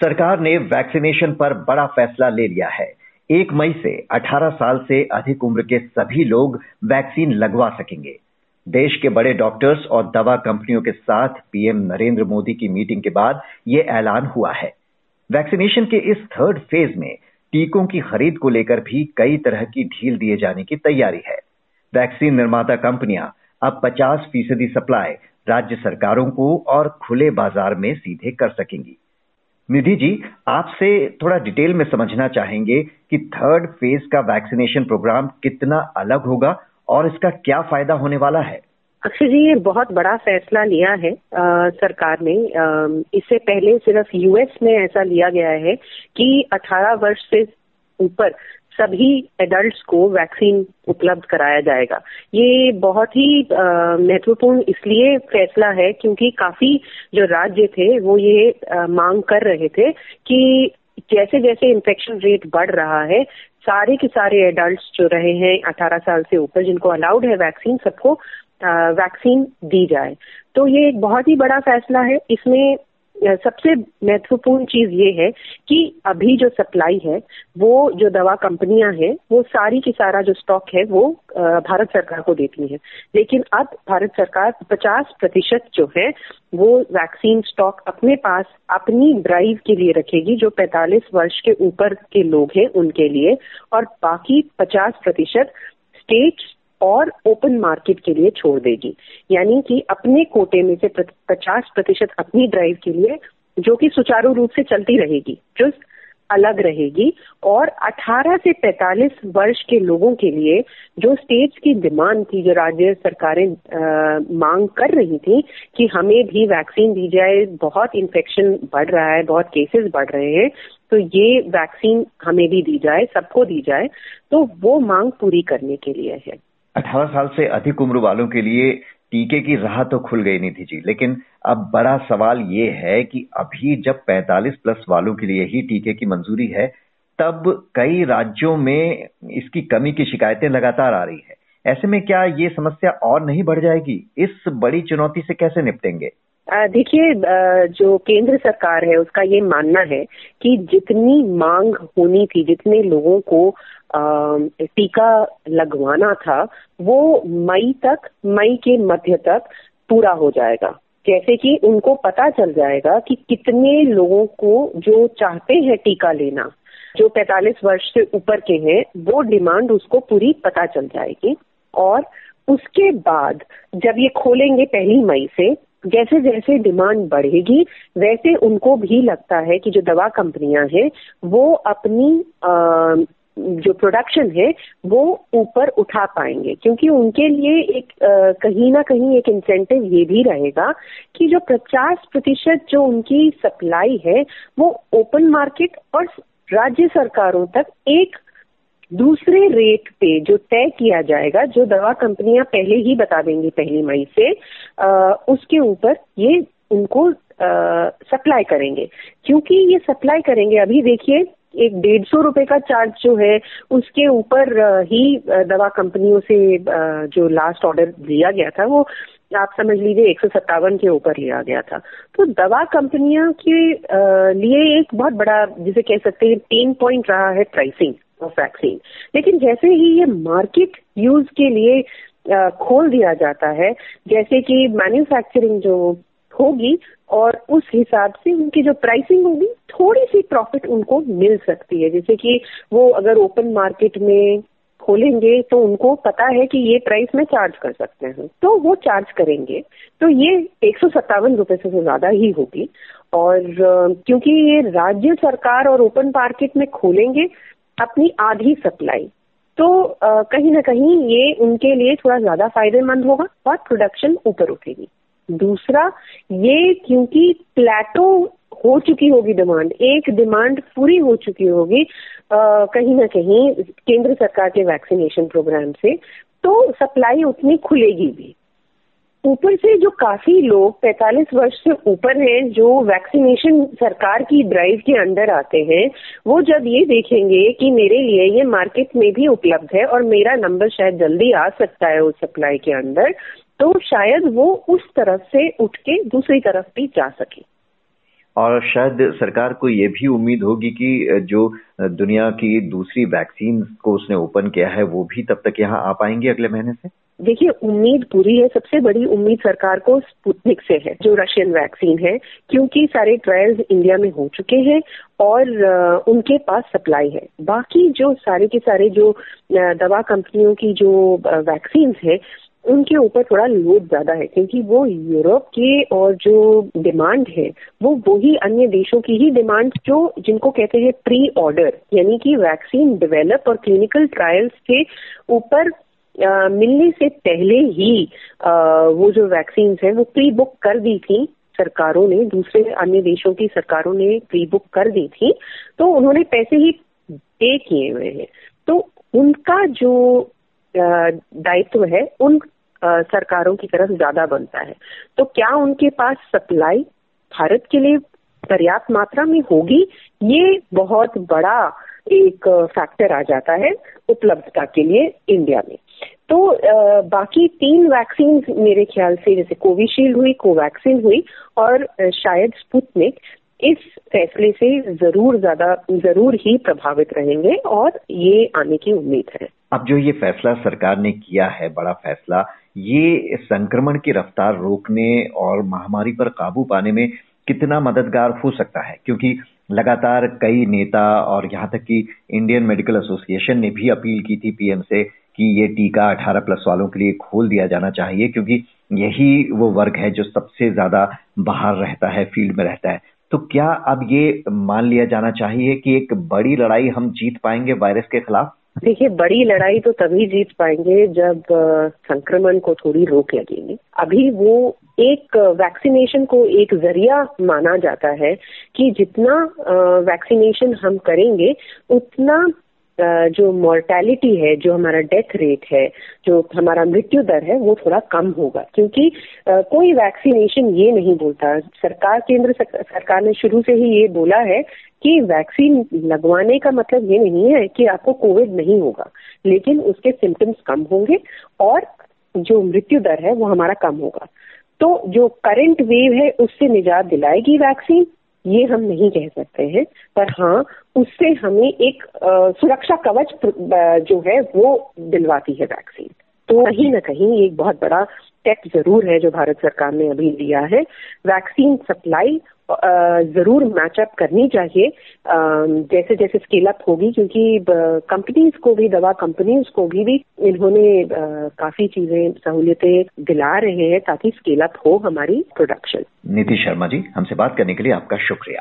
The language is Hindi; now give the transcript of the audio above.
सरकार ने वैक्सीनेशन पर बड़ा फैसला ले लिया है। एक मई से 18 साल से अधिक उम्र के सभी लोग वैक्सीन लगवा सकेंगे। देश के बड़े डॉक्टर्स और दवा कंपनियों के साथ पीएम नरेंद्र मोदी की मीटिंग के बाद ये ऐलान हुआ है। वैक्सीनेशन के इस थर्ड फ़ेज़ में टीकों की खरीद को लेकर भी कई तरह की ढील दिए जाने की तैयारी है। वैक्सीन निर्माता कंपनियाँ अब 50 फ़ीसदी सप्लाई राज्य सरकारों को और खुले बाज़ार में सीधे कर सकेंगी। निधि जी आपसे थोड़ा डिटेल में समझना चाहेंगे कि थर्ड फ़ेज़ का वैक्सीनेशन प्रोग्राम कितना अलग होगा और इसका क्या फ़ायदा होने वाला है? अक्षय जी ये बहुत बड़ा फैसला लिया है आ, सरकार ने। आ, इससे पहले सिर्फ़ यूएस में ऐसा लिया गया है कि 18 वर्ष से ऊपर सभी एडल्ट्स को वैक्सीन उपलब्ध कराया जाएगा। ये बहुत ही महत्वपूर्ण इसलिए फैसला है क्योंकि काफ़ी जो राज्य थे वो ये आ, मांग कर रहे थे कि जैसे जैसे इन्फेक्शन रेट बढ़ रहा है सारे के सारे एडल्ट्स जो रहे हैं 18 साल से ऊपर जिनको अलाउड है वैक्सीन सबको वैक्सीन दी जाए। तो ये एक बहुत ही बड़ा फैसला है। इसमें सबसे महत्वपूर्ण चीज़ ये है कि अभी जो सप्लाई है, वो जो दवा कंपनियाँ हैं, वो सारी की सारा जो स्टॉक है, वो भारत सरकार को देती है। लेकिन अब भारत सरकार 50 प्रतिशत जो है, वो वैक्सीन स्टॉक अपने पास अपनी ड्राइव के लिए रखेगी, जो 45 वर्ष के ऊपर के लोग हैं उनके लिए, और बाकी 50 प्रतिशत स्टेट्स और ओपन मार्केट के लिए छोड़ देगी। यानी कि अपने कोटे में से पचास प्रतिशत अपनी ड्राइव के लिए, जो कि सुचारू रूप से चलती रहेगी जो अलग रहेगी। और 18 से 45 वर्ष के लोगों के लिए, जो स्टेट्स की डिमांड थी, जो राज्य सरकारें मांग कर रही थी कि हमें भी वैक्सीन दी जाए, बहुत इन्फेक्शन बढ़ रहा है, बहुत केसेस बढ़ रहे हैं तो ये वैक्सीन हमें भी दी जाए, सबको दी जाए तो वो मांग पूरी करने के लिए है। 18 साल से अधिक उम्र वालों के लिए टीके की राह तो खुल गई निधि जी, लेकिन अब बड़ा सवाल ये है कि अभी जब 45 प्लस वालों के लिए ही टीके की मंजूरी है, तब कई राज्यों में इसकी कमी की शिकायतें लगातार आ रही है। ऐसे में क्या ये समस्या और नहीं बढ़ जाएगी? इस बड़ी चुनौती से कैसे निपटेंगे? देखिए जो केंद्र सरकार है, उसका ये मानना है कि जितनी मांग होनी थी, जितने लोगों को टीका लगवाना था, वो मई तक, मई के मध्य तक पूरा हो जाएगा। जैसे कि उनको पता चल जाएगा कि कितने लोगों को जो चाहते हैं टीका लेना, जो 45 वर्ष से ऊपर के हैं, वो डिमांड उसको पूरी पता चल जाएगी। और उसके बाद जब ये खोलेंगे पहली मई से जैसे जैसे डिमांड बढ़ेगी वैसे उनको भी लगता है कि जो दवा कंपनियाँ हैं वो अपनी आ, जो प्रोडक्शन है वो ऊपर उठा पाएँगे। क्योंकि उनके लिए एक आ, कहीं ना कहीं एक इंसेंटिव ये भी रहेगा कि जो 50 प्रतिशत जो उनकी सप्लाई है वो ओपन मार्केट और राज्य सरकारों तक एक दूसरे रेट पे जो तय किया जाएगा जो दवा कंपनियाँ पहले ही बता देंगी पहली मई से आ, उसके ऊपर ये उनको सप्लाई करेंगे। क्योंकि ये सप्लाई करेंगे अभी देखिए एक डेढ़ सौ रुपए का चार्ज जो है उसके ऊपर ही दवा कंपनियों से जो लास्ट ऑर्डर दिया गया था वो आप समझ लीजिए एक सौ सत्तावन के ऊपर लिया गया था। तो दवा कंपनियों के लिए एक बहुत बड़ा जिसे कह सकते हैं पेन पॉइंट रहा है प्राइसिंग ऑफ़ वैक्सीन लेकिन जैसे ही ये मार्केट यूज़ के लिए खोल दिया जाता है, जैसे कि मैन्युफैक्चरिंग जो होगी और उस हिसाब से उनकी जो प्राइसिंग होगी थोड़ी सी प्रॉफिट उनको मिल सकती है। जैसे कि वो अगर ओपन मार्केट में खोलेंगे तो उनको पता है कि ये प्राइस में चार्ज कर सकते हैं। तो वो चार्ज करेंगे। तो ये एक सौ सत्तावन रुपए से ज़्यादा ही होगी। और क्योंकि ये राज्य सरकार और ओपन मार्केट में खोलेंगे अपनी आधी सप्लाई। तो कहीं ना कहीं ये उनके लिए थोड़ा ज़्यादा फ़ायदेमंद होगा और प्रोडक्शन ऊपर उठेगी। दूसरा, ये क्योंकि प्लेटो हो चुकी होगी डिमांड एक डिमांड पूरी हो चुकी होगी कहीं ना कहीं केंद्र सरकार के वैक्सीनेशन प्रोग्राम से तो सप्लाई उतनी खुलेगी भी। ऊपर से जो काफ़ी लोग 45 वर्ष से ऊपर हैं, जो वैक्सीनेशन सरकार की ड्राइव के अंदर आते हैं, वो जब ये देखेंगे कि मेरे लिए ये मार्केट में भी उपलब्ध है और मेरा नंबर शायद जल्दी आ सकता है उस सप्लाई के अंदर तो शायद वो उस तरफ़ से उठ के दूसरी तरफ़ भी जा सके। और शायद सरकार को ये भी उम्मीद होगी कि जो दुनिया की दूसरी वैक्सीन को उसने ओपन किया है, वो भी तब तक यहाँ आ पाएँगे अगले महीने से? देखिए, उम्मीद पूरी है, सबसे बड़ी उम्मीद सरकार को स्पुतनिक से है, जो रशियन वैक्सीन है, क्योंकि सारे ट्रायल्स इंडिया में हो चुके हैं और उनके पास सप्लाई है। बाकी जो सारे के सारे जो दवा कंपनियों की जो वैक्सीन है, उनके ऊपर थोड़ा लोड ज़्यादा है, क्योंकि वो यूरोप के और जो डिमांड है, वो वही अन्य देशों की ही डिमांड जो जिनको कहते हैं प्री ऑर्डर यानी कि वैक्सीन डेवलप और क्लिनिकल ट्रायल्स के ऊपर मिलने से पहले ही आ, वो जो वैक्सीन है वो प्री बुक कर दी थी सरकारों ने दूसरे अन्य देशों की सरकारों ने प्री बुक कर दी थी तो उन्होंने पैसे ही पे किए हुए हैं। तो उनका जो दायित्व है उन सरकारों की तरफ़ ज़्यादा बनता है। तो क्या उनके पास सप्लाई भारत के लिए पर्याप्त मात्रा में होगी? ये बहुत बड़ा एक फैक्टर आ जाता है उपलब्धता के लिए इंडिया में। तो आ, बाकी तीन वैक्सीन मेरे ख्याल से जैसे कोविशील्ड हुई कोवैक्सीन हुई और शायद स्पुतनिक इस फैसले से ज़रूर ज़्यादा ज़रूर ही प्रभावित रहेंगे और ये आने की उम्मीद है। अब जो ये फैसला सरकार ने किया है बड़ा फैसला ये संक्रमण की रफ्तार रोकने और महामारी पर काबू पाने में कितना मददगार हो सकता है? क्योंकि लगातार कई नेता और यहाँ तक कि इंडियन मेडिकल एसोसिएशन ने भी अपील की थी पीएम से कि ये टीका 18 प्लस वालों के लिए खोल दिया जाना चाहिए, क्योंकि यही वो वर्ग है जो सबसे ज़्यादा बाहर रहता है, फ़ील्ड में रहता है। तो क्या अब ये मान लिया जाना चाहिए कि एक बड़ी लड़ाई हम जीत पाएँगे वायरस के खिलाफ? देखिए, बड़ी लड़ाई तो तभी जीत पाएँगे जब संक्रमण को थोड़ी रोक लगेगी। अभी वो एक वैक्सीनेशन को एक ज़रिया माना जाता है कि जितना वैक्सीनेशन हम करेंगे, उतना जो मोर्टेलिटी है, जो हमारा डेथ रेट है, जो हमारा मृत्यु दर है, वो थोड़ा कम होगा। क्योंकि कोई वैक्सीनेशन ये नहीं बोलता। सरकार, केंद्र सरकार ने शुरू से ही ये बोला है कि वैक्सीन लगवाने का मतलब ये नहीं है कि आपको कोविड नहीं होगा। लेकिन उसके सिम्टम्स कम होंगे और जो मृत्यु दर है, वो हमारा कम होगा। तो जो करंट वेव है, उससे निजात दिलाएगी वैक्सीन ये हम नहीं कह सकते हैं पर हाँ उससे हमें एक आ, सुरक्षा कवच जो है वो दिलवाती है वैक्सीन। तो कहीं ना कहीं ये एक बहुत बड़ा स्टेप ज़रूर है जो भारत सरकार ने अभी लिया है। वैक्सीन सप्लाई ज़रूर मैचअप करनी चाहिए। जैसे जैसे स्केल अप होगी, क्योंकि कंपनीज़ को भी, दवा कंपनीज़ को भी भी इन्होंने काफ़ी चीज़ें, सहूलियतें दिला रहे हैं ताकि स्केल अप हो हमारी प्रोडक्शन नीति शर्मा जी, हमसे बात करने के लिए आपका शुक्रिया।